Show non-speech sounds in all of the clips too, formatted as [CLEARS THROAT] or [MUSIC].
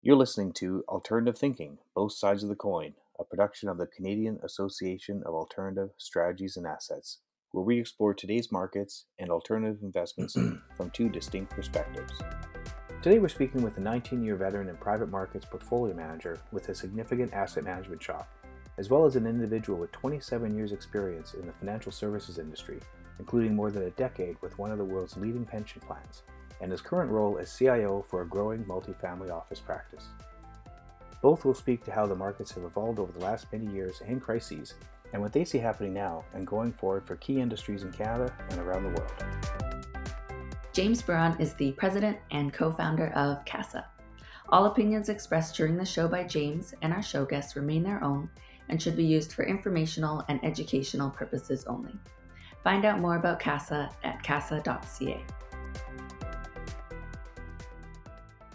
You're listening to Alternative Thinking Both Sides of the Coin, a production of the Canadian Association of Alternative Strategies and Assets, where we explore today's markets and alternative investments [CLEARS THROAT] from two distinct perspectives. Today, we're speaking with a 19 year veteran in private markets portfolio manager with a significant asset management shop, as well as an individual with 27 years' experience in the financial services industry, including more than a decade with one of the world's leading pension plans and his current role as CIO for a growing multifamily office practice. Both will speak to how the markets have evolved over the last many years and crises, and what they see happening now and going forward for key industries in Canada and around the world. James Burron is the president and co founder of CAASA. All opinions expressed during the show by James and our show guests remain their own and should be used for informational and educational purposes only. Find out more about CAASA at caasa.ca.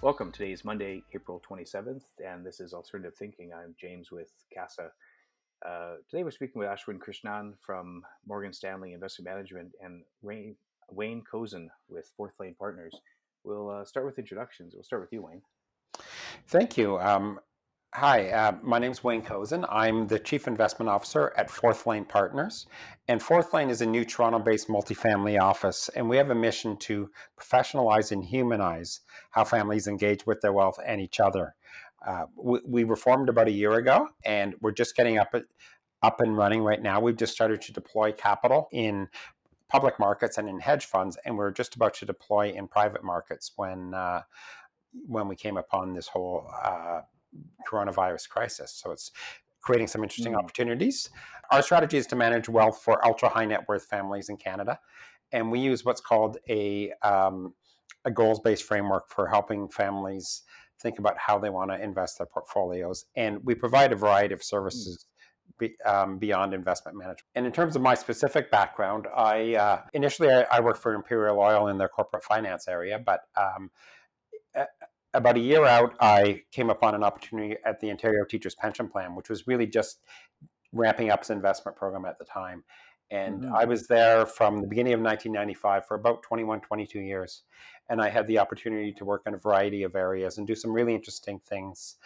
Welcome. Today is Monday, April 27th, and this is Alternative Thinking. I'm James with CAASA. Uh, today we're speaking with Ashwin Krishnan from Morgan Stanley Investment Management and Wayne, Wayne Kozun with Forthlane Partners. We'll uh, start with introductions. We'll start with you, Wayne. Thank you. Um, Hi, uh, my name is Wayne Kozun. I'm the Chief Investment Officer at Forthlane Partners. And Forthlane is a new Toronto based multifamily office, and we have a mission to professionalize and humanize how families engage with their wealth and each other. Uh, we, we were formed about a year ago, and we're just getting up, up and running right now. We've just started to deploy capital in public markets and in hedge funds, and we're just about to deploy in private markets when. Uh, when we came upon this whole uh, coronavirus crisis. So it's creating some interesting mm. opportunities. Our strategy is to manage wealth for ultra high net worth families in Canada, and we use what's called a um, a goals based framework for helping families think about how they want to invest their portfolios. And we provide a variety of mm. services. Be, um, beyond investment management. And in terms of my specific background, I uh, initially I, I, worked for Imperial Oil in their corporate finance area, but um, about a year out, I came upon an opportunity at the Ontario Teachers Pension Plan, which was really just ramping up its investment program at the time. And mm-hmm. I was there from the beginning of 1995 for about 21, 22 years. And I had the opportunity to work in a variety of areas and do some really interesting things.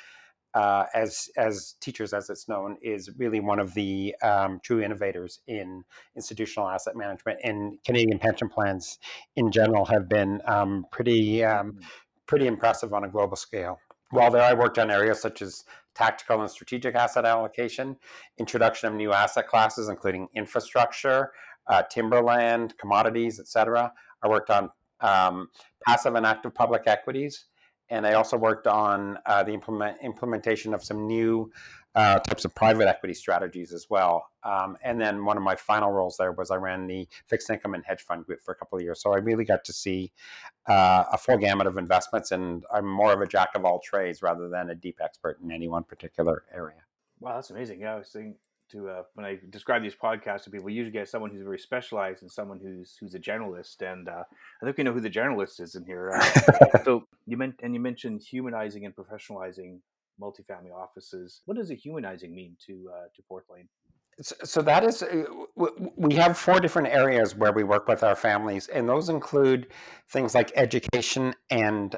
Uh, as as teachers, as it's known, is really one of the um, true innovators in institutional asset management, and Canadian pension plans in general have been um, pretty um, mm-hmm pretty impressive on a global scale. While there, I worked on areas such as tactical and strategic asset allocation, introduction of new asset classes, including infrastructure, uh, timberland, commodities, etc. I worked on um, passive and active public equities, and I also worked on uh, the implement, implementation of some new uh, types of private equity strategies as well. Um, and then one of my final roles there was I ran the fixed income and hedge fund group for a couple of years. So I really got to see uh, a full gamut of investments, and I'm more of a jack of all trades rather than a deep expert in any one particular area. Wow, that's amazing. Yeah, I was saying to uh, when I describe these podcasts to people, we usually get someone who's very specialized and someone who's who's a generalist. And uh, I think we know who the generalist is in here. Uh, [LAUGHS] so you meant and you mentioned humanizing and professionalizing multifamily offices. What does a humanizing mean to uh, to Forthlane? So that is, uh, we have four different areas where we work with our families, and those include things like education and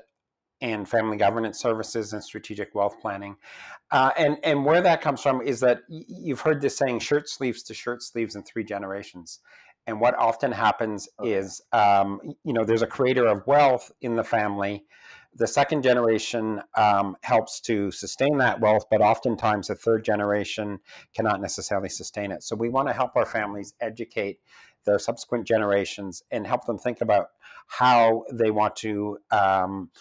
and family governance services and strategic wealth planning. Uh, and and where that comes from is that you've heard this saying, shirt sleeves to shirt sleeves in three generations. And what often happens okay. is, um, you know, there's a creator of wealth in the family the second generation um, helps to sustain that wealth, but oftentimes the third generation cannot necessarily sustain it. So we want to help our families educate their subsequent generations and help them think about how they want to um,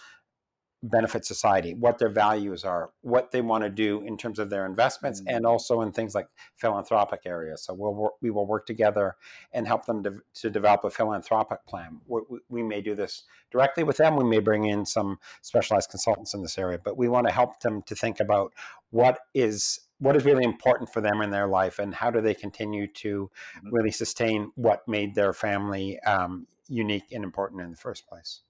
benefit society, what their values are, what they want to do in terms of their investments, mm-hmm. and also in things like philanthropic areas. So we'll work, we will work together and help them to, to develop a philanthropic plan. We, we, may do this directly with them. We may bring in some specialized consultants in this area, but we want to help them to think about what is what is really important for them in their life and how do they continue to mm-hmm. really sustain what made their family um, unique and important in the first place.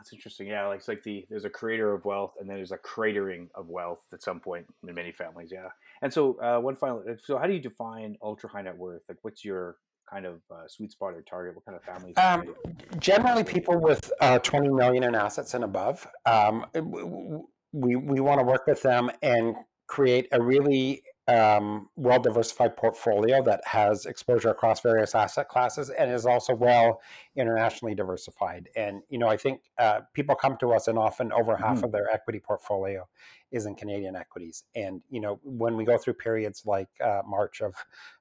That's interesting. Yeah, like it's like the there's a creator of wealth, and then there's a cratering of wealth at some point in many families. Yeah, and so uh, one final. Uh, so how do you define ultra high net worth? Like, what's your kind of uh, sweet spot or target? What kind of families? Um, generally, people with uh, 20 million in assets and above. Um, we we want to work with them and create a really um, well diversified portfolio that has exposure across various asset classes and is also well internationally diversified. And you know, I think uh, people come to us and often over half mm-hmm. of their equity portfolio is in Canadian equities. And you know, when we go through periods like uh, March of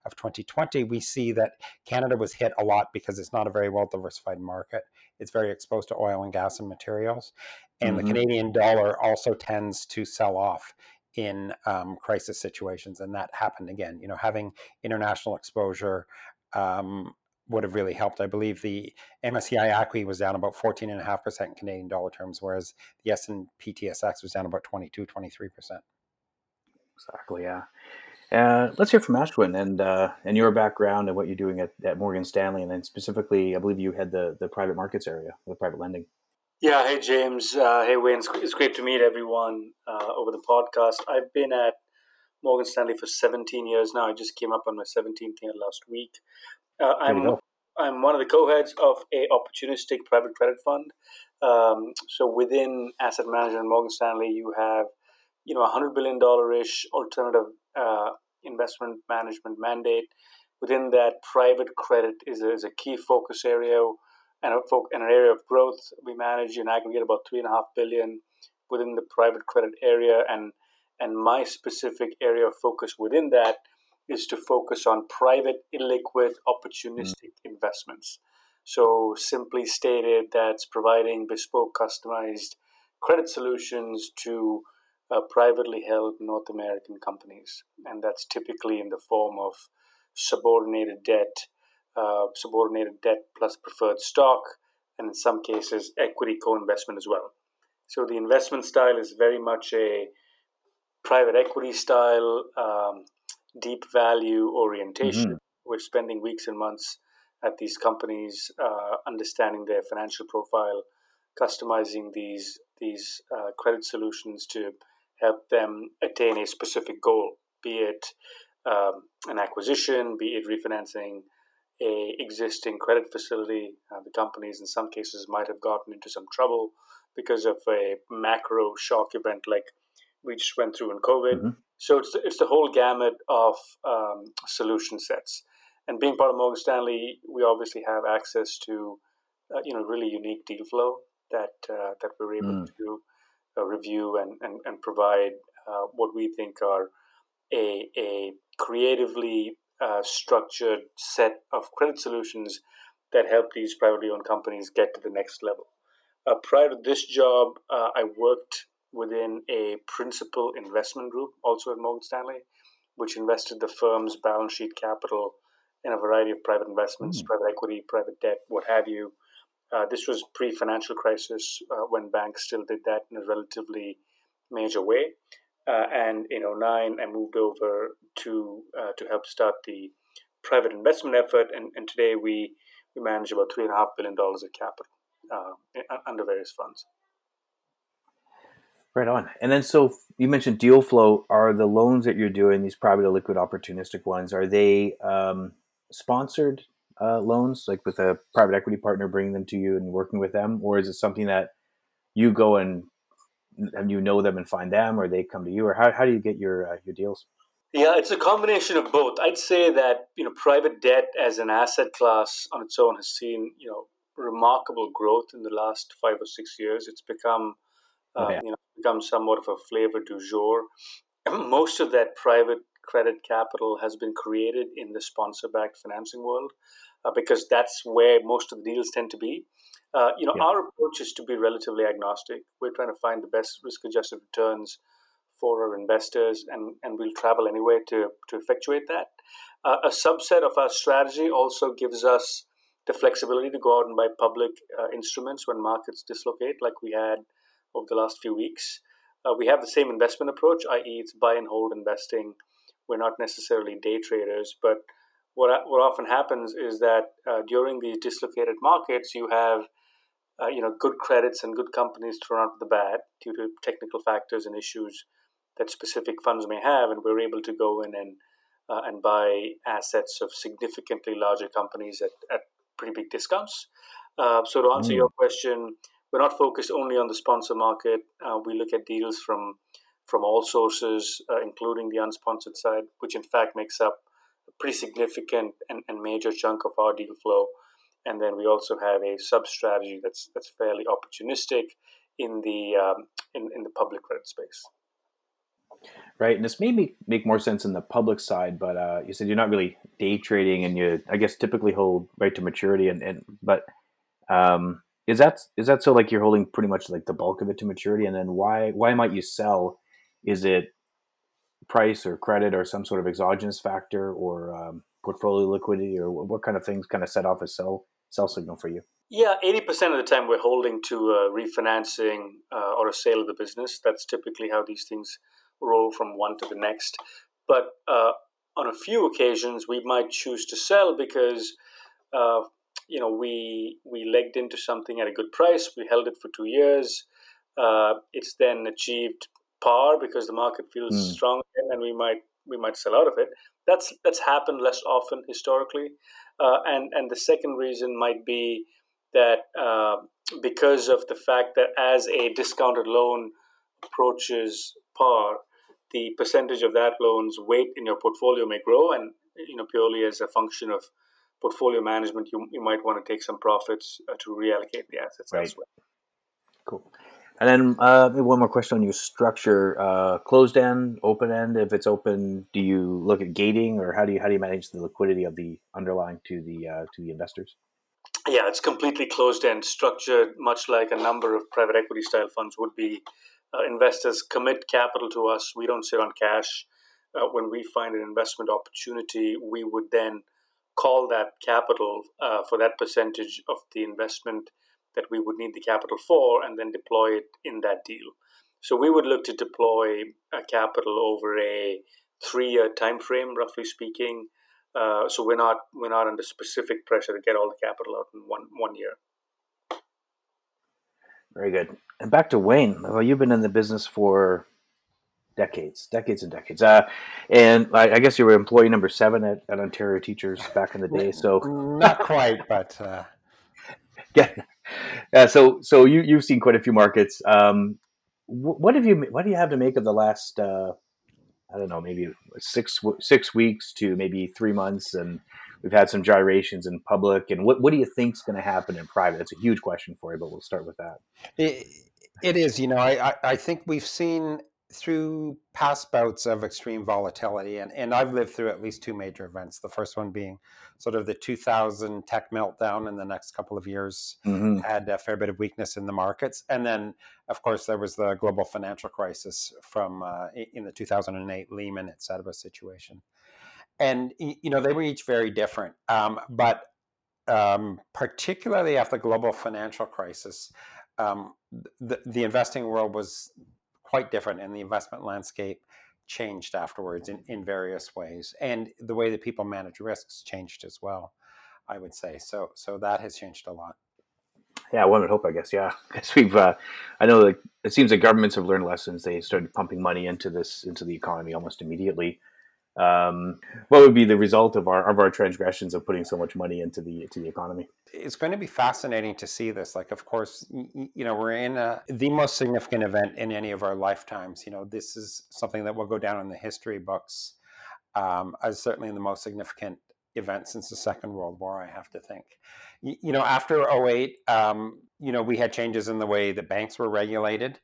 of 2020, we see that Canada was hit a lot because it's not a very well diversified market. It's very exposed to oil and gas and materials, and mm-hmm. the Canadian dollar also tends to sell off in um, crisis situations, and that happened again. You know, having international exposure um, would have really helped. I believe the MSCI ACWI was down about 14.5% in Canadian dollar terms, whereas the S&P TSX was down about 22, 23%. Exactly, yeah. Uh, let's hear from Ashwin and uh, and your background and what you're doing at, at Morgan Stanley, and then specifically, I believe you had the, the private markets area, the private lending. Yeah, hey James, uh, hey Wayne. It's great to meet everyone uh, over the podcast. I've been at Morgan Stanley for 17 years now. I just came up on my 17th year last week. Uh, I'm I'm one of the co-heads of a opportunistic private credit fund. Um, so within asset management, Morgan Stanley, you have you know a hundred billion dollar ish alternative uh, investment management mandate. Within that, private credit is a, is a key focus area and, a, and an area of growth. We manage in aggregate about three and a half billion within the private credit area, and and my specific area of focus within that is to focus on private, illiquid, opportunistic mm. investments. So simply stated, that's providing bespoke, customized credit solutions to uh, privately held North American companies, and that's typically in the form of subordinated debt uh, subordinated debt plus preferred stock, and in some cases, equity co investment as well. So the investment style is very much a private equity style, um, deep value orientation. Mm-hmm. We're spending weeks and months at these companies, uh, understanding their financial profile, customizing these these uh, credit solutions to help them attain a specific goal, be it um, an acquisition, be it refinancing a existing credit facility. Uh, the companies, in some cases, might have gotten into some trouble because of a macro shock event like we just went through in COVID. Mm-hmm. So it's it's the whole gamut of um, solution sets. And being part of Morgan Stanley, we obviously have access to uh, you know really unique deal flow that uh, that we're able mm. to uh, review and and, and provide uh, what we think are a a creatively uh, structured set of credit solutions that help these privately owned companies get to the next level. Uh, prior to this job, uh, I worked within a principal investment group, also at Morgan Stanley, which invested the firm's balance sheet capital in a variety of private investments, mm. private equity, private debt, what have you. Uh, this was pre financial crisis uh, when banks still did that in a relatively major way. Uh, and in 09, I moved over to uh, to help start the private investment effort. And, and today we, we manage about $3.5 billion of capital uh, under various funds. Right on. And then, so you mentioned deal flow. Are the loans that you're doing, these private liquid opportunistic ones, are they um, sponsored uh, loans, like with a private equity partner bringing them to you and working with them? Or is it something that you go and you know them and find them, or they come to you, or how, how do you get your uh, your deals? Yeah, it's a combination of both. I'd say that you know private debt as an asset class on its own has seen you know remarkable growth in the last five or six years. It's become uh, okay. you know become somewhat of a flavor du jour. [CLEARS THROAT] Most of that private credit capital has been created in the sponsor-backed financing world uh, because that's where most of the deals tend to be. Uh, you know, yeah. our approach is to be relatively agnostic. We're trying to find the best risk-adjusted returns for our investors, and, and we'll travel anywhere to, to effectuate that. Uh, a subset of our strategy also gives us the flexibility to go out and buy public uh, instruments when markets dislocate, like we had over the last few weeks. Uh, we have the same investment approach, i.e., it's buy and hold investing. We're not necessarily day traders, but what, what often happens is that uh, during these dislocated markets, you have uh, you know, good credits and good companies thrown out of the bad due to technical factors and issues that specific funds may have, and we're able to go in and uh, and buy assets of significantly larger companies at, at pretty big discounts. Uh, so to answer mm. your question, we're not focused only on the sponsor market. Uh, we look at deals from from all sources, uh, including the unsponsored side, which in fact makes up a pretty significant and, and major chunk of our deal flow. And then we also have a sub strategy that's that's fairly opportunistic in the um, in, in the public credit space. Right, and this may make, make more sense in the public side, but uh, you said you're not really day trading, and you, I guess, typically hold right to maturity, and, and but um, is that is that so? Like you're holding pretty much like the bulk of it to maturity, and then why why might you sell? Is it price or credit or some sort of exogenous factor or um, portfolio liquidity or what kind of things kind of set off a sell sell signal for you? Yeah, eighty percent of the time we're holding to a refinancing uh, or a sale of the business. That's typically how these things roll from one to the next. But uh, on a few occasions, we might choose to sell because uh, you know we we legged into something at a good price. We held it for two years. Uh, it's then achieved par because the market feels mm. strong, and we might we might sell out of it. That's that's happened less often historically, uh, and and the second reason might be that uh, because of the fact that as a discounted loan approaches par, the percentage of that loan's weight in your portfolio may grow, and you know purely as a function of portfolio management, you, you might want to take some profits uh, to reallocate the assets right. elsewhere. Cool. And then uh, one more question on your structure: uh, closed end, open end. If it's open, do you look at gating, or how do you how do you manage the liquidity of the underlying to the uh, to the investors? Yeah, it's completely closed end, structured much like a number of private equity style funds would be. Uh, investors commit capital to us. We don't sit on cash. Uh, when we find an investment opportunity, we would then call that capital uh, for that percentage of the investment that we would need the capital for and then deploy it in that deal. So we would look to deploy a capital over a three-year time frame, roughly speaking. Uh, so we're not we're not under specific pressure to get all the capital out in one one year. Very good. And back to Wayne. Well, you've been in the business for decades, decades and decades. Uh, and I, I, guess you were employee number seven at, at, Ontario Teachers back in the day. So not quite, but uh... [LAUGHS] yeah. Yeah. So so you you've seen quite a few markets. Um, what have you what do you have to make of the last uh, I don't know maybe six six weeks to maybe three months and we've had some gyrations in public and what what do you think is going to happen in private? It's a huge question for you, but we'll start with that. It, it is, you know, I, I think we've seen through past bouts of extreme volatility, and, and I've lived through at least two major events. The first one being sort of the 2000 tech meltdown, and the next couple of years mm-hmm. had a fair bit of weakness in the markets. And then, of course, there was the global financial crisis from uh, in the 2008 Lehman, et cetera, situation. And, you know, they were each very different. Um, but um, particularly after the global financial crisis, um, the, the investing world was quite different, and the investment landscape changed afterwards in, in various ways, and the way that people manage risks changed as well. I would say so. So that has changed a lot. Yeah, one would hope, I guess. Yeah, [LAUGHS] because we've, uh, I know that it seems that governments have learned lessons. They started pumping money into this, into the economy almost immediately. Um, what would be the result of our of our transgressions of putting so much money into the to the economy? It's going to be fascinating to see this. Like, of course, you know, we're in a, the most significant event in any of our lifetimes. You know, this is something that will go down in the history books um, as certainly the most significant event since the Second World War. I have to think. You, know, after 08, um, you know, we had changes in the way that banks were regulated.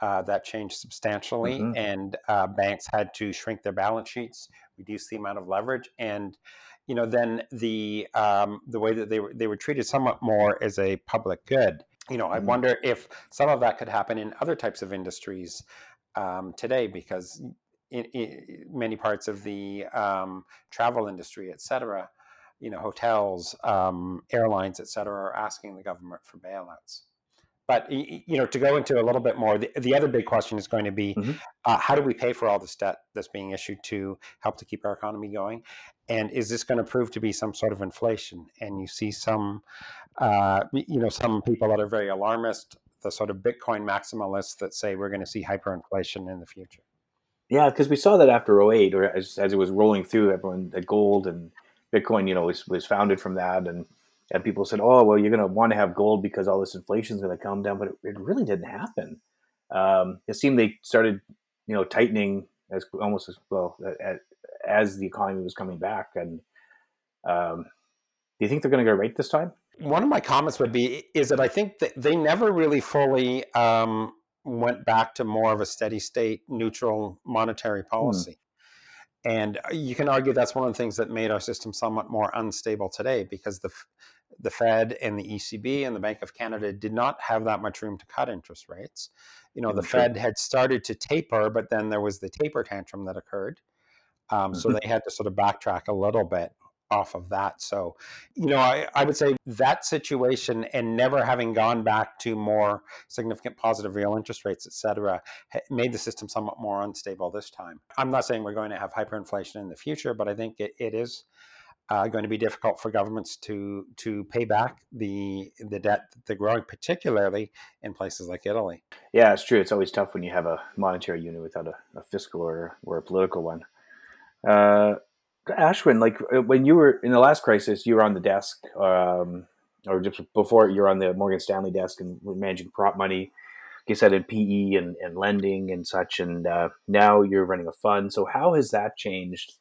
Uh, that changed substantially, mm-hmm. and uh, banks had to shrink their balance sheets, reduce the amount of leverage, and you know then the um, the way that they were they were treated somewhat more as a public good. You know, I mm-hmm. wonder if some of that could happen in other types of industries um, today, because in, in, many parts of the um, travel industry, et cetera, you know, hotels, um, airlines, et cetera, are asking the government for bailouts. But you know, to go into a little bit more, the, the other big question is going to be, mm-hmm. uh, how do we pay for all this debt that's being issued to help to keep our economy going? And is this going to prove to be some sort of inflation? And you see some, uh, you know, some people that are very alarmist, the sort of Bitcoin maximalists that say we're going to see hyperinflation in the future. Yeah, because we saw that after 08, or as, as it was rolling through, everyone, the gold and Bitcoin, you know, was, was founded from that. And and people said, "Oh, well, you're going to want to have gold because all this inflation is going to come down," but it, it really didn't happen. Um, it seemed they started, you know, tightening as almost as well as, as the economy was coming back. And um, do you think they're going to go right this time? One of my comments would be is that I think that they never really fully um, went back to more of a steady state neutral monetary hmm. policy. Hmm. And you can argue that's one of the things that made our system somewhat more unstable today because the the Fed and the ECB and the Bank of Canada did not have that much room to cut interest rates. You know, the Fed had started to taper, but then there was the taper tantrum that occurred. Um, so mm-hmm. they had to sort of backtrack a little bit off of that. So, you know, I, I would say that situation and never having gone back to more significant positive real interest rates, et cetera, made the system somewhat more unstable this time. I'm not saying we're going to have hyperinflation in the future, but I think it, it is uh, going to be difficult for governments to to pay back the the debt that they're growing, particularly in places like Italy. Yeah, it's true. It's always tough when you have a monetary union without a, a fiscal or, or a political one. Uh, Ashwin, like uh, when you were in the last crisis, you were on the desk, um, or just before you were on the Morgan Stanley desk and managing prop money. Like you said in PE and, and lending and such, and uh, now you're running a fund. So how has that changed?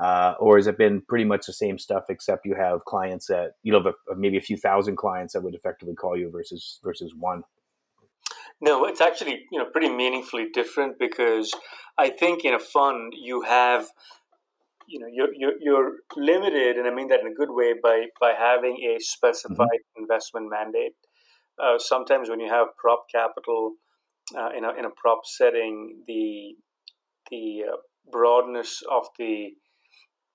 Uh, or has it been pretty much the same stuff except you have clients that you know maybe a few thousand clients that would effectively call you versus versus one no it's actually you know pretty meaningfully different because i think in a fund you have you know you're, you're, you're limited and i mean that in a good way by by having a specified mm-hmm. investment mandate uh, sometimes when you have prop capital uh, in, a, in a prop setting the the uh, broadness of the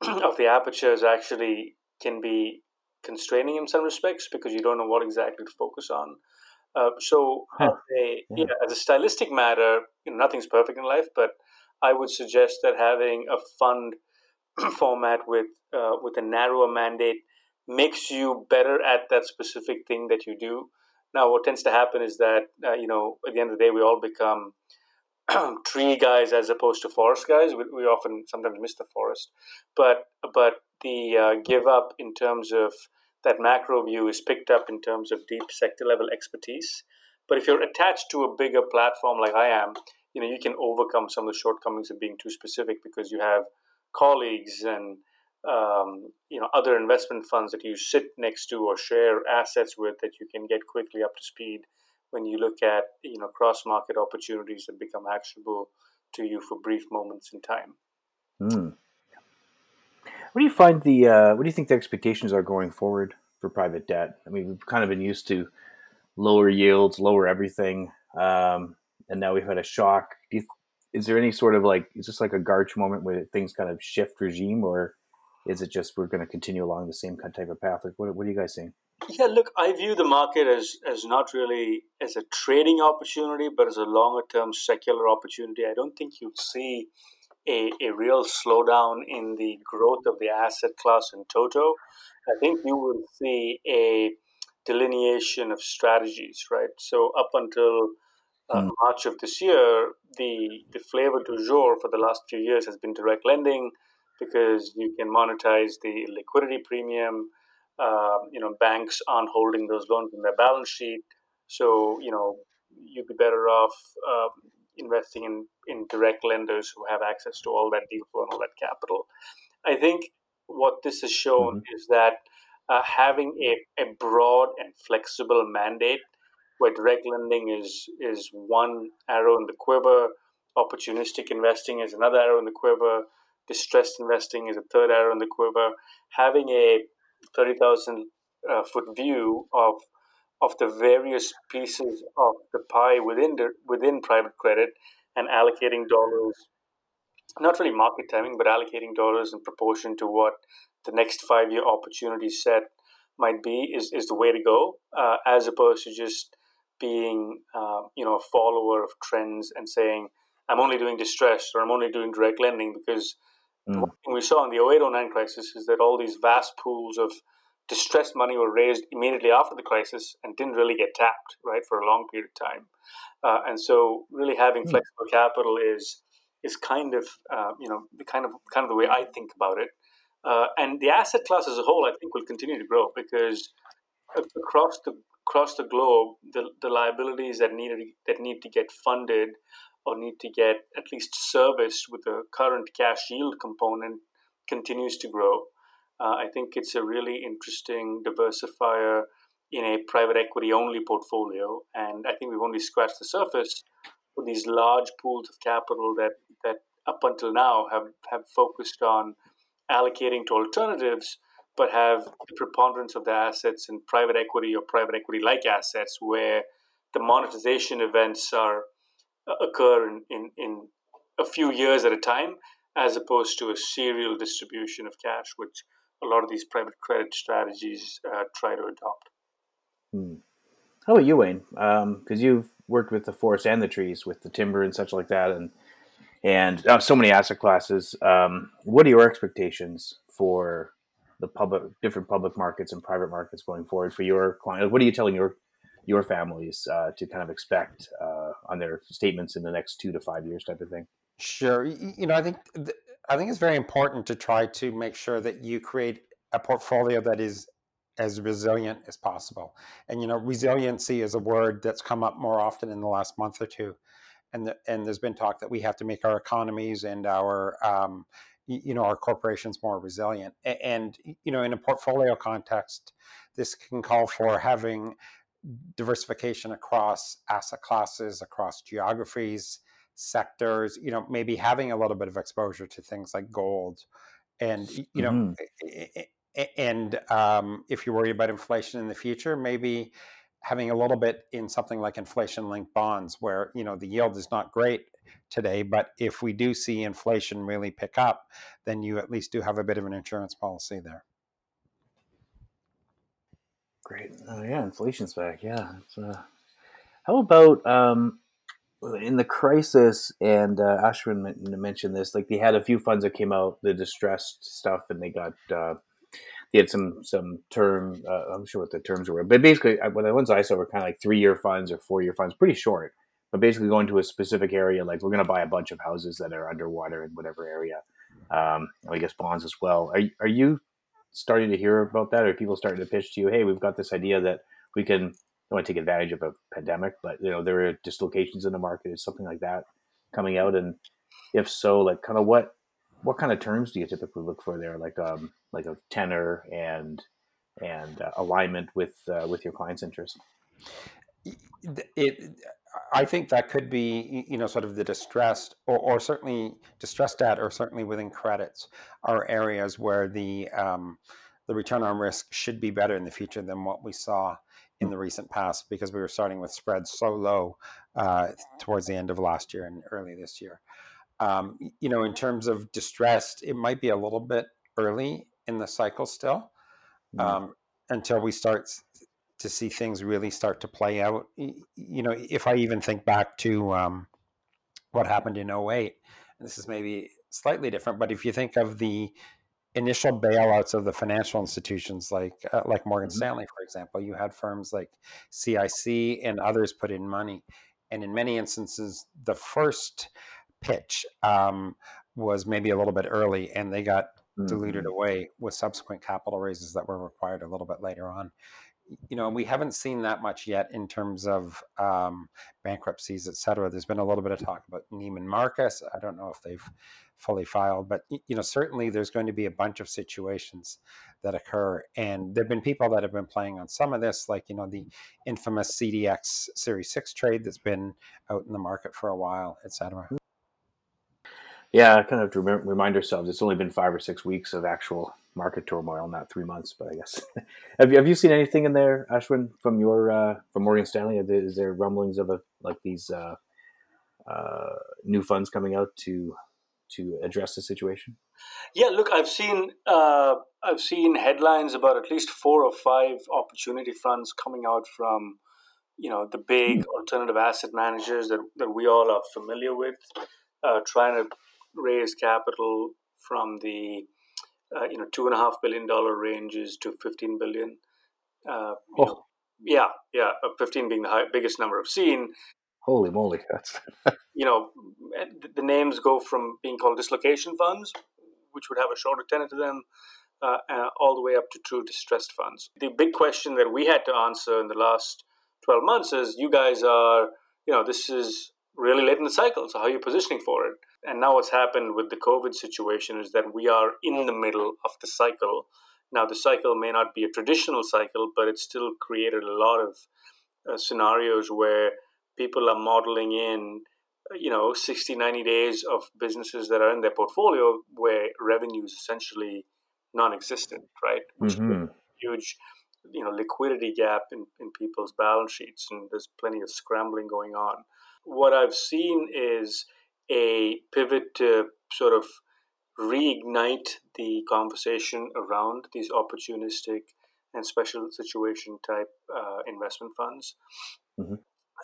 [CLEARS THROAT] of the apertures actually can be constraining in some respects because you don't know what exactly to focus on. Uh, so, huh. a, yeah. as a stylistic matter, you know, nothing's perfect in life, but I would suggest that having a fund [CLEARS THROAT] format with uh, with a narrower mandate makes you better at that specific thing that you do. Now, what tends to happen is that uh, you know at the end of the day, we all become [CLEARS THROAT] tree guys as opposed to forest guys. We, we, often sometimes miss the forest, but but the uh, give up in terms of that macro view is picked up in terms of deep sector level expertise. But if you're attached to a bigger platform like I am, you know you can overcome some of the shortcomings of being too specific because you have colleagues and um, you know other investment funds that you sit next to or share assets with that you can get quickly up to speed when you look at you know cross market opportunities that become actionable to you for brief moments in time. Mm. What do you find the uh, what do you think the expectations are going forward for private debt? I mean, we've kind of been used to lower yields, lower everything, um, and now we've had a shock. Do you, is there any sort of like is this like a Garch moment where things kind of shift regime, or is it just we're going to continue along the same kind of type of path? Like, what, what are you guys seeing? Yeah, look, I view the market as as not really as a trading opportunity, but as a longer term secular opportunity. I don't think you'd see a, a real slowdown in the growth of the asset class in toto. I think you will see a delineation of strategies, right? So up until uh, mm. March of this year, the the flavor du jour for the last few years has been direct lending because you can monetize the liquidity premium uh, you know banks aren't holding those loans in their balance sheet so you know you'd be better off uh, investing in, in direct lenders who have access to all that deal flow and all that capital i think what this has shown mm-hmm. is that uh, having a, a broad and flexible mandate where direct lending is is one arrow in the quiver opportunistic investing is another arrow in the quiver distressed investing is a third arrow in the quiver having a 30,000 uh, foot view of of the various pieces of the pie within the, within private credit and allocating dollars not really market timing but allocating dollars in proportion to what the next five year opportunity set might be is, is the way to go uh, as opposed to just being uh, you know a follower of trends and saying i'm only doing distress or i'm only doing direct lending because Mm. One thing we saw in the 0809 crisis is that all these vast pools of distressed money were raised immediately after the crisis and didn't really get tapped, right, for a long period of time. Uh, and so, really having mm. flexible capital is is kind of uh, you know the kind of kind of the way I think about it. Uh, and the asset class as a whole, I think, will continue to grow because across the across the globe, the, the liabilities that need that need to get funded or need to get at least serviced with the current cash yield component continues to grow. Uh, I think it's a really interesting diversifier in a private equity only portfolio, and I think we've only scratched the surface with these large pools of capital that that up until now have have focused on allocating to alternatives but have the preponderance of the assets in private equity or private equity like assets where the monetization events are occur in, in, in a few years at a time as opposed to a serial distribution of cash which a lot of these private credit strategies uh, try to adopt hmm. how about you wayne because um, you've worked with the forest and the trees with the timber and such like that and and uh, so many asset classes um, what are your expectations for the public different public markets and private markets going forward for your clients? What are you telling your your families uh, to kind of expect uh, on their statements in the next two to five years, type of thing? Sure. You know, I think th- I think it's very important to try to make sure that you create a portfolio that is as resilient as possible. And you know, resiliency is a word that's come up more often in the last month or two. And the, and there's been talk that we have to make our economies and our um, you know our corporations more resilient and you know in a portfolio context this can call for having diversification across asset classes across geographies sectors you know maybe having a little bit of exposure to things like gold and you know mm-hmm. and um, if you're worried about inflation in the future maybe having a little bit in something like inflation linked bonds where you know the yield is not great today. But if we do see inflation really pick up, then you at least do have a bit of an insurance policy there. Great. Oh, yeah, inflation's back. Yeah. Uh, how about um, in the crisis? And uh, Ashwin mentioned this. Like they had a few funds that came out, the distressed stuff, and they got uh, they had some some term. Uh, I'm sure what the terms were, but basically, uh, what the ones I saw were kind of like three year funds or four year funds, pretty short but basically going to a specific area, like we're going to buy a bunch of houses that are underwater in whatever area. Um, I guess bonds as well. Are, are you starting to hear about that? Are people starting to pitch to you, hey, we've got this idea that we can, want to take advantage of a pandemic, but you know, there are dislocations in the market. Is something like that coming out? And if so, like kind of what, what kind of terms do you typically look for there? Like, um, like a tenor and, and uh, alignment with, uh, with your client's interest? It, I think that could be, you know, sort of the distressed, or, or certainly distressed debt, or certainly within credits, are areas where the um, the return on risk should be better in the future than what we saw in the recent past, because we were starting with spreads so low uh, towards the end of last year and early this year. Um, you know, in terms of distressed, it might be a little bit early in the cycle still, um, until we start to see things really start to play out. You know, if I even think back to um, what happened in 08, this is maybe slightly different, but if you think of the initial bailouts of the financial institutions like uh, like Morgan mm-hmm. Stanley, for example, you had firms like CIC and others put in money, and in many instances, the first pitch um, was maybe a little bit early, and they got mm-hmm. diluted away with subsequent capital raises that were required a little bit later on you know, we haven't seen that much yet in terms of um, bankruptcies, et cetera. There's been a little bit of talk about Neiman Marcus. I don't know if they've fully filed, but you know, certainly there's going to be a bunch of situations that occur, and there've been people that have been playing on some of this, like you know, the infamous CDX Series Six trade that's been out in the market for a while, et cetera. Yeah, kind of to remind ourselves, it's only been five or six weeks of actual market turmoil, not three months. But I guess [LAUGHS] have you have you seen anything in there, Ashwin, from your uh, from Morgan Stanley? Is there rumblings of a like these uh, uh, new funds coming out to to address the situation? Yeah, look, I've seen uh, I've seen headlines about at least four or five opportunity funds coming out from you know the big hmm. alternative asset managers that that we all are familiar with, uh, trying to raise capital from the uh, you know two and a half billion dollar ranges to 15 billion uh, oh. Know, yeah yeah uh, 15 being the high, biggest number i've seen holy moly that's [LAUGHS] you know the names go from being called dislocation funds which would have a shorter tenor to them uh, uh, all the way up to true distressed funds. The big question that we had to answer in the last 12 months is you guys are, you know, this is really late in the cycle, so how are you positioning for it? And now what's happened with the COVID situation is that we are in the middle of the cycle. Now, the cycle may not be a traditional cycle, but it's still created a lot of uh, scenarios where people are modeling in you know 60 90 days of businesses that are in their portfolio where revenue is essentially non-existent right which mm-hmm. huge you know liquidity gap in, in people's balance sheets and there's plenty of scrambling going on what i've seen is a pivot to sort of reignite the conversation around these opportunistic and special situation type uh, investment funds mm-hmm.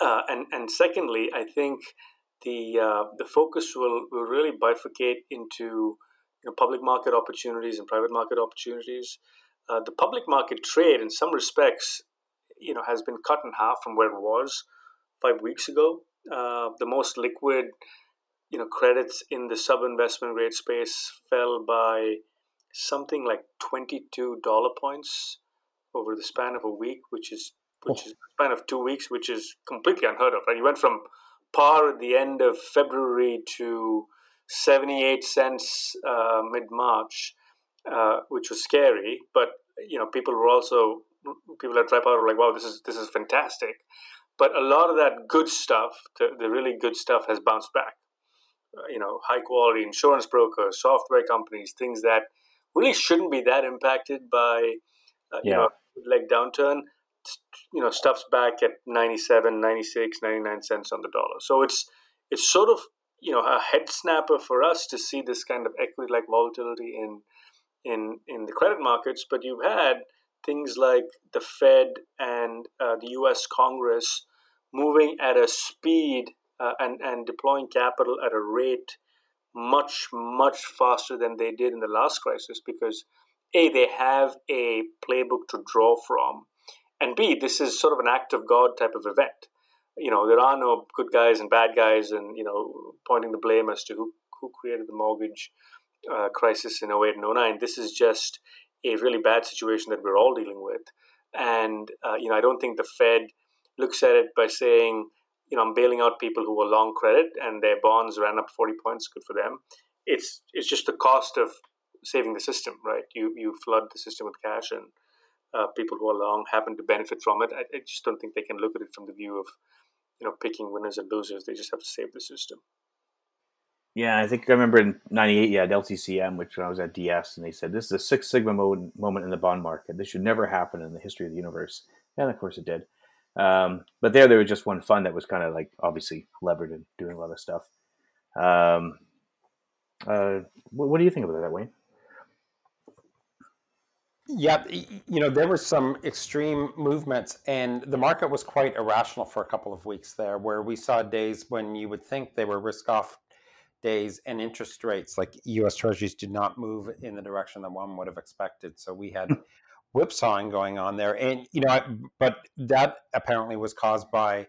uh, and and secondly i think the uh, the focus will, will really bifurcate into you know, public market opportunities and private market opportunities. Uh, the public market trade, in some respects, you know, has been cut in half from where it was five weeks ago. Uh, the most liquid, you know, credits in the sub-investment grade space fell by something like twenty-two dollar points over the span of a week, which is which oh. is span of two weeks, which is completely unheard of. Right, you went from par at the end of February to 78 cents uh, mid March, uh, which was scary. But you know, people were also people at Dry Powder were like, "Wow, this is this is fantastic." But a lot of that good stuff, the, the really good stuff, has bounced back. Uh, you know, high quality insurance brokers, software companies, things that really shouldn't be that impacted by uh, you know like downturn. You know stuff's back at 97 96 99 cents on the dollar. So it's it's sort of you know a head snapper for us to see this kind of equity like volatility in in in the credit markets. But you've had things like the fed and uh, the us congress moving at a speed uh, and and deploying capital at a rate much much faster than they did in the last crisis because a they have a playbook to draw from and B, this is sort of an act of God type of event. You know, there are no good guys and bad guys, and you know, pointing the blame as to who who created the mortgage uh, crisis in 08 and 09. This is just a really bad situation that we're all dealing with, and uh, you know, I don't think the Fed looks at it by saying, you know, I'm bailing out people who were long credit and their bonds ran up 40 points. Good for them. It's it's just the cost of saving the system, right? You you flood the system with cash and uh, people who are long happen to benefit from it. I, I, just don't think they can look at it from the view of, you know, picking winners and losers. They just have to save the system. Yeah, I think I remember in '98, yeah, at LTCM, which when I was at DS, and they said this is a Six Sigma moment, moment in the bond market. This should never happen in the history of the universe, and of course it did. Um, but there, there was just one fund that was kind of like obviously levered and doing a lot of stuff. Um, uh, what, what, do you think about that, Wayne? Yeah, you know, there were some extreme movements, and the market was quite irrational for a couple of weeks there, where we saw days when you would think they were risk off days and interest rates like US treasuries did not move in the direction that one would have expected. So we had whipsawing going on there. And, you know, but that apparently was caused by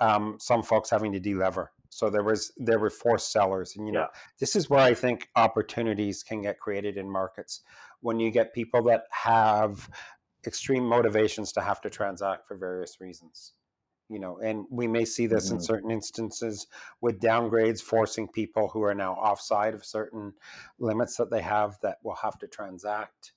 um, some folks having to delever. So there was there were forced sellers, and you know yeah. this is where I think opportunities can get created in markets when you get people that have extreme motivations to have to transact for various reasons you know and we may see this mm-hmm. in certain instances with downgrades forcing people who are now offside of certain limits that they have that will have to transact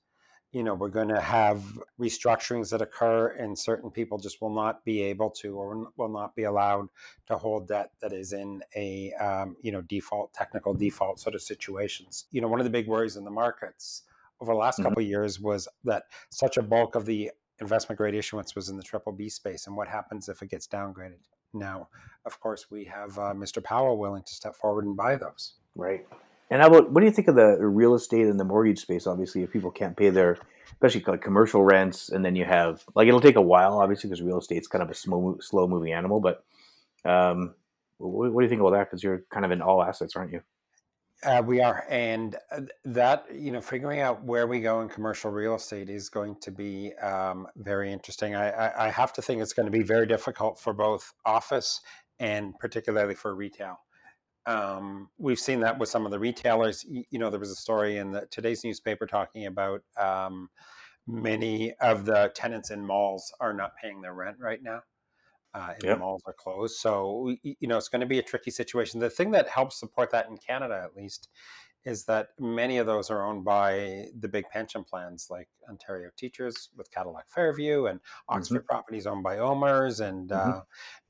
you know we're going to have restructurings that occur and certain people just will not be able to or will not be allowed to hold debt that is in a um, you know default technical default sort of situations you know one of the big worries in the markets over the last mm-hmm. couple of years was that such a bulk of the investment grade issuance was in the triple B space. And what happens if it gets downgraded? Now, of course, we have uh, Mr. Powell willing to step forward and buy those. Right. And how about what do you think of the real estate and the mortgage space? Obviously, if people can't pay their, especially like commercial rents, and then you have like it'll take a while, obviously, because real estate's kind of a slow, slow moving animal. But um, what, what do you think about that? Because you're kind of in all assets, aren't you? Uh, we are, and uh, that you know, figuring out where we go in commercial real estate is going to be um, very interesting. I, I, I, have to think it's going to be very difficult for both office and particularly for retail. Um, we've seen that with some of the retailers. You, know, there was a story in the, today's newspaper talking about um, many of the tenants in malls are not paying their rent right now. Uh, and yep. the malls are closed. So, you know, it's going to be a tricky situation. The thing that helps support that in Canada, at least, is that many of those are owned by the big pension plans like Ontario Teachers with Cadillac Fairview and Oxford mm-hmm. Properties owned by OMERS and mm-hmm. uh,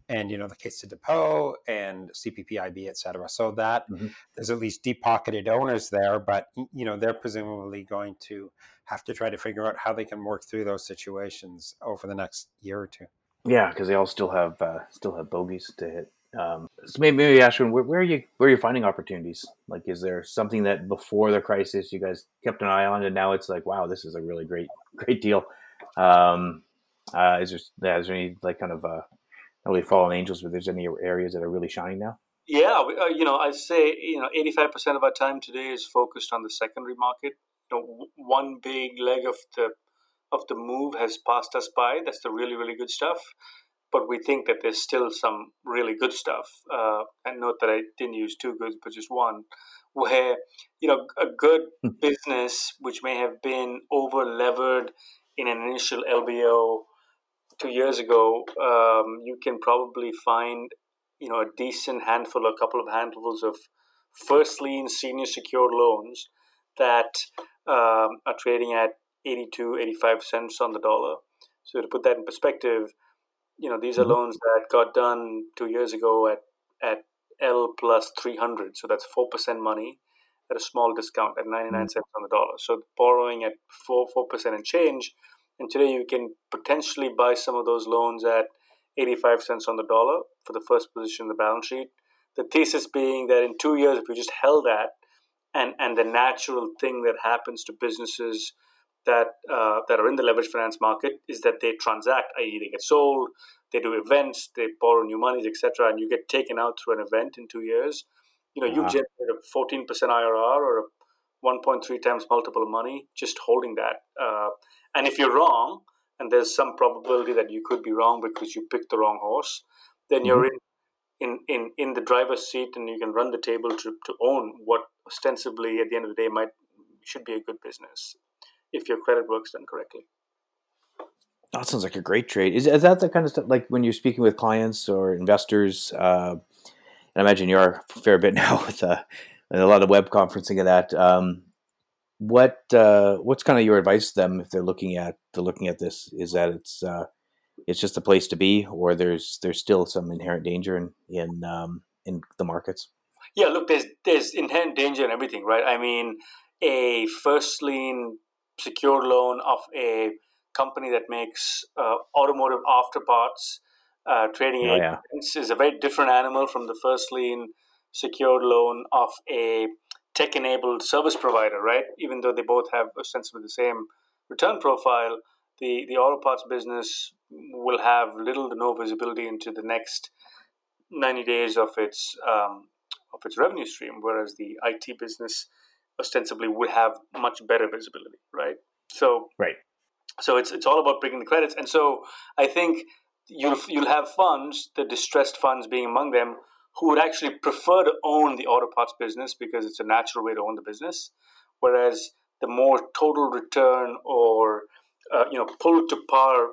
and you know the Caisse de dépôt and CPPIB, et cetera. So that mm-hmm. there's at least deep pocketed owners there, but you know they're presumably going to have to try to figure out how they can work through those situations over the next year or two. Yeah, because they all still have uh, still have bogeys to hit. Um, so maybe, maybe Ashwin, where, where, are you where are you finding opportunities? Like, is there something that before the crisis you guys kept an eye on, and now it's like, wow, this is a really great great deal. Um, uh, is there yeah, is there any like kind of uh, really fallen angels, but there's any areas that are really shining now? Yeah, uh, you know, I say you know, eighty five percent of our time today is focused on the secondary market. You know, one big leg of the of the move has passed us by. That's the really really good stuff but we think that there's still some really good stuff. Uh, and note that I didn't use two goods, but just one, where you know a good hmm. business which may have been over levered in an initial LBO two years ago, um, you can probably find you know a decent handful, a couple of handfuls of first lien senior secured loans that um, are trading at 82, 85 cents on the dollar. So to put that in perspective, you know these are mm-hmm. loans that got done two years ago at at L plus three hundred, so that's four percent money at a small discount at ninety nine mm-hmm. cents on the dollar. So borrowing at four four percent and change, and today you can potentially buy some of those loans at eighty five cents on the dollar for the first position in the balance sheet. The thesis being that in two years, if you just held that, and and the natural thing that happens to businesses that uh, that are in the leverage finance market is that they transact, i.e., they get sold, they do events, they borrow new monies, etc., and you get taken out through an event in two years. You know, uh-huh. you generate a fourteen percent IRR or a one point three times multiple of money just holding that. Uh, and if you're wrong, and there's some probability that you could be wrong because you picked the wrong horse, then mm-hmm. you're in in, in, in the driver's seat and you can run the table to, to own what ostensibly at the end of the day might should be a good business if your credit works done correctly. That sounds like a great trade. Is, is that the kind of stuff like when you're speaking with clients or investors? Uh, and I imagine you are a fair bit [LAUGHS] now with uh, a lot of web conferencing of that. Um, what uh, what's kind of your advice to them if they're looking at they're looking at this? Is that it's uh, it's just a place to be, or there's there's still some inherent danger in in um, in the markets? Yeah, look, there's there's inherent danger in everything, right? I mean, a first lien secured loan of a company that makes uh, automotive afterparts uh, trading oh, yeah. is a very different animal from the first lien secured loan of a tech enabled service provider, right? Even though they both have ostensibly the same return profile, the, the auto parts business will have little to no visibility into the next 90 days of its um, of its revenue stream, whereas the IT business ostensibly would have much better visibility, right? So right. So it's it's all about bringing the credits, and so I think you'll you'll have funds, the distressed funds being among them, who would actually prefer to own the auto parts business because it's a natural way to own the business, whereas the more total return or uh, you know pull to par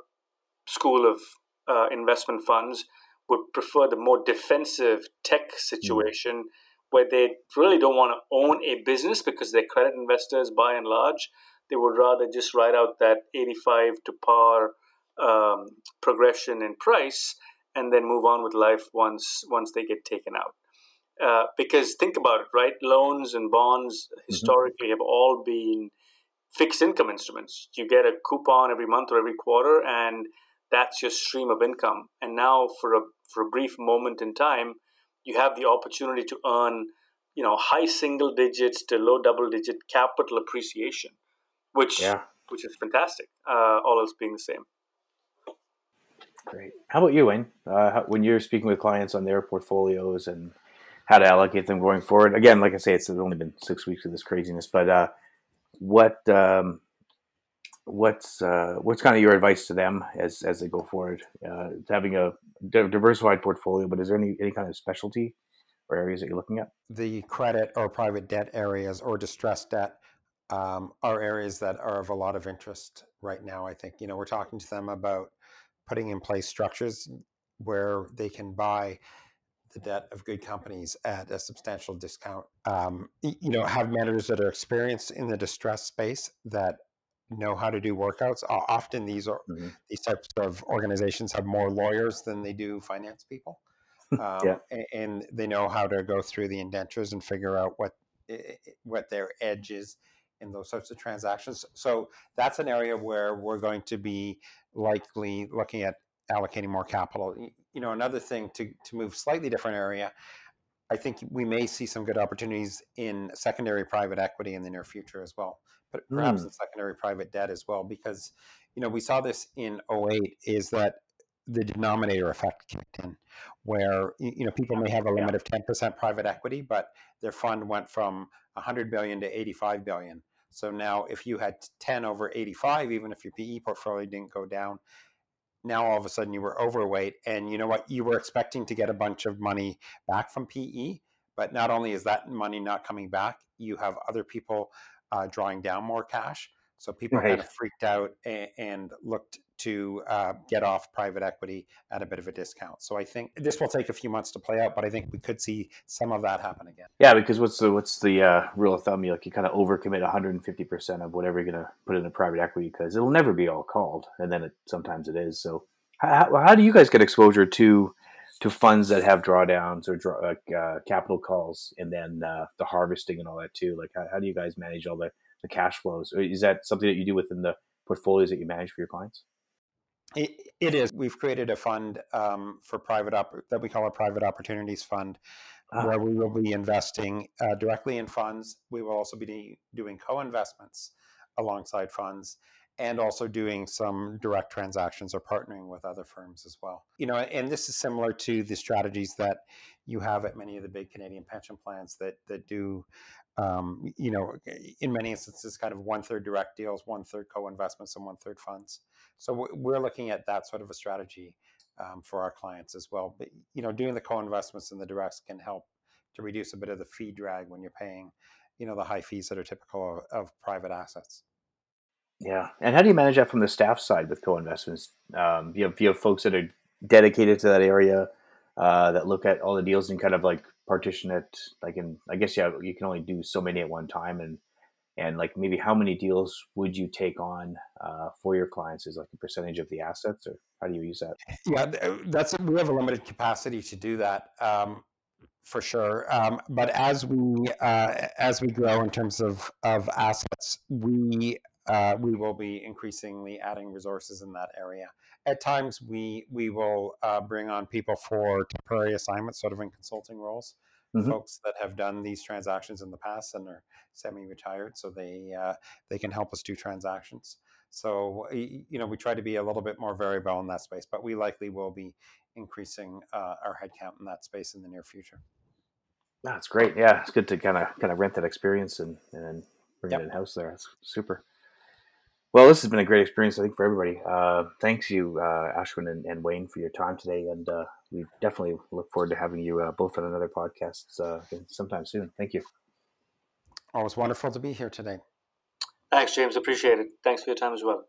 school of uh, investment funds would prefer the more defensive tech mm. situation. Mm where they really don't want to own a business because they're credit investors by and large. They would rather just write out that 85 to par um, progression in price and then move on with life once once they get taken out. Uh, because think about it, right? Loans and bonds mm-hmm. historically mm-hmm. have all been fixed income instruments. You get a coupon every month or every quarter, and that's your stream of income. And now, for a for a brief moment in time, you have the opportunity to earn you know high single digits to low double digit capital appreciation which yeah. which is fantastic uh, all else being the same great how about you wayne uh, when you're speaking with clients on their portfolios and how to allocate them going forward again like i say it's only been six weeks of this craziness but uh, what um, what's uh, what's kind of your advice to them as as they go forward? Uh, having a diversified portfolio, but is there any any kind of specialty or areas that you're looking at? The credit or private debt areas or distressed debt um, are areas that are of a lot of interest right now. I think you know we're talking to them about putting in place structures where they can buy the debt of good companies at a substantial discount. Um, you know, have managers that are experienced in the distress space that know how to do workouts. Often these are mm-hmm. these types of organizations have more lawyers than they do finance people, [LAUGHS] um, yeah. and they know how to go through the indentures and figure out what what their edge is in those sorts of transactions. So that's an area where we're going to be likely looking at allocating more capital. You know, another thing to to move slightly different area. I think we may see some good opportunities in secondary private equity in the near future as well, but perhaps mm. in secondary private debt as well, because you know we saw this in 08 is that the denominator effect kicked in, where you know people may have a limit of 10% private equity, but their fund went from 100 billion to 85 billion. So now, if you had 10 over 85, even if your PE portfolio didn't go down, now all of a sudden you were overweight and you know what you were expecting to get a bunch of money back from pe but not only is that money not coming back you have other people uh, drawing down more cash so people right. kind of freaked out and, and looked to uh, get off private equity at a bit of a discount. So I think this will take a few months to play out, but I think we could see some of that happen again. Yeah, because what's the what's the uh, rule of thumb? You like you kind of overcommit 150 percent of whatever you're going to put into private equity because it'll never be all called, and then it, sometimes it is. So how, how do you guys get exposure to to funds that have drawdowns or draw, like uh, capital calls, and then uh, the harvesting and all that too? Like how, how do you guys manage all the the cash flows? Is that something that you do within the portfolios that you manage for your clients? It, it is. We've created a fund um, for private op- that we call a private opportunities fund, ah. where we will be investing uh, directly in funds. We will also be doing co-investments alongside funds, and also doing some direct transactions or partnering with other firms as well. You know, and this is similar to the strategies that you have at many of the big Canadian pension plans that that do um, you know, in many instances, kind of one third direct deals, one third co-investments, and one third funds. So we're looking at that sort of a strategy um, for our clients as well. But you know, doing the co-investments and the directs can help to reduce a bit of the fee drag when you're paying, you know, the high fees that are typical of, of private assets. Yeah, and how do you manage that from the staff side with co-investments? Um, you have you have folks that are dedicated to that area uh, that look at all the deals and kind of like partition it like in i guess yeah you can only do so many at one time and and like maybe how many deals would you take on uh, for your clients is like a percentage of the assets or how do you use that yeah that's we have a limited capacity to do that um, for sure um, but as we uh, as we grow in terms of of assets we uh, we will be increasingly adding resources in that area. At times, we we will uh, bring on people for temporary assignments, sort of in consulting roles. Mm-hmm. Folks that have done these transactions in the past and are semi-retired, so they uh, they can help us do transactions. So you know, we try to be a little bit more variable in that space, but we likely will be increasing uh, our headcount in that space in the near future. That's great. Yeah, it's good to kind of kind of rent that experience and and bring yep. it in house there. That's super. Well, this has been a great experience, I think, for everybody. Uh, thanks you, uh, Ashwin and, and, Wayne, for your time today, and uh, we definitely look forward to having you uh, both on another podcast uh, sometime soon. Thank you. Always wonderful to be here today. Thanks, James. Appreciate it. Thanks for your time as well.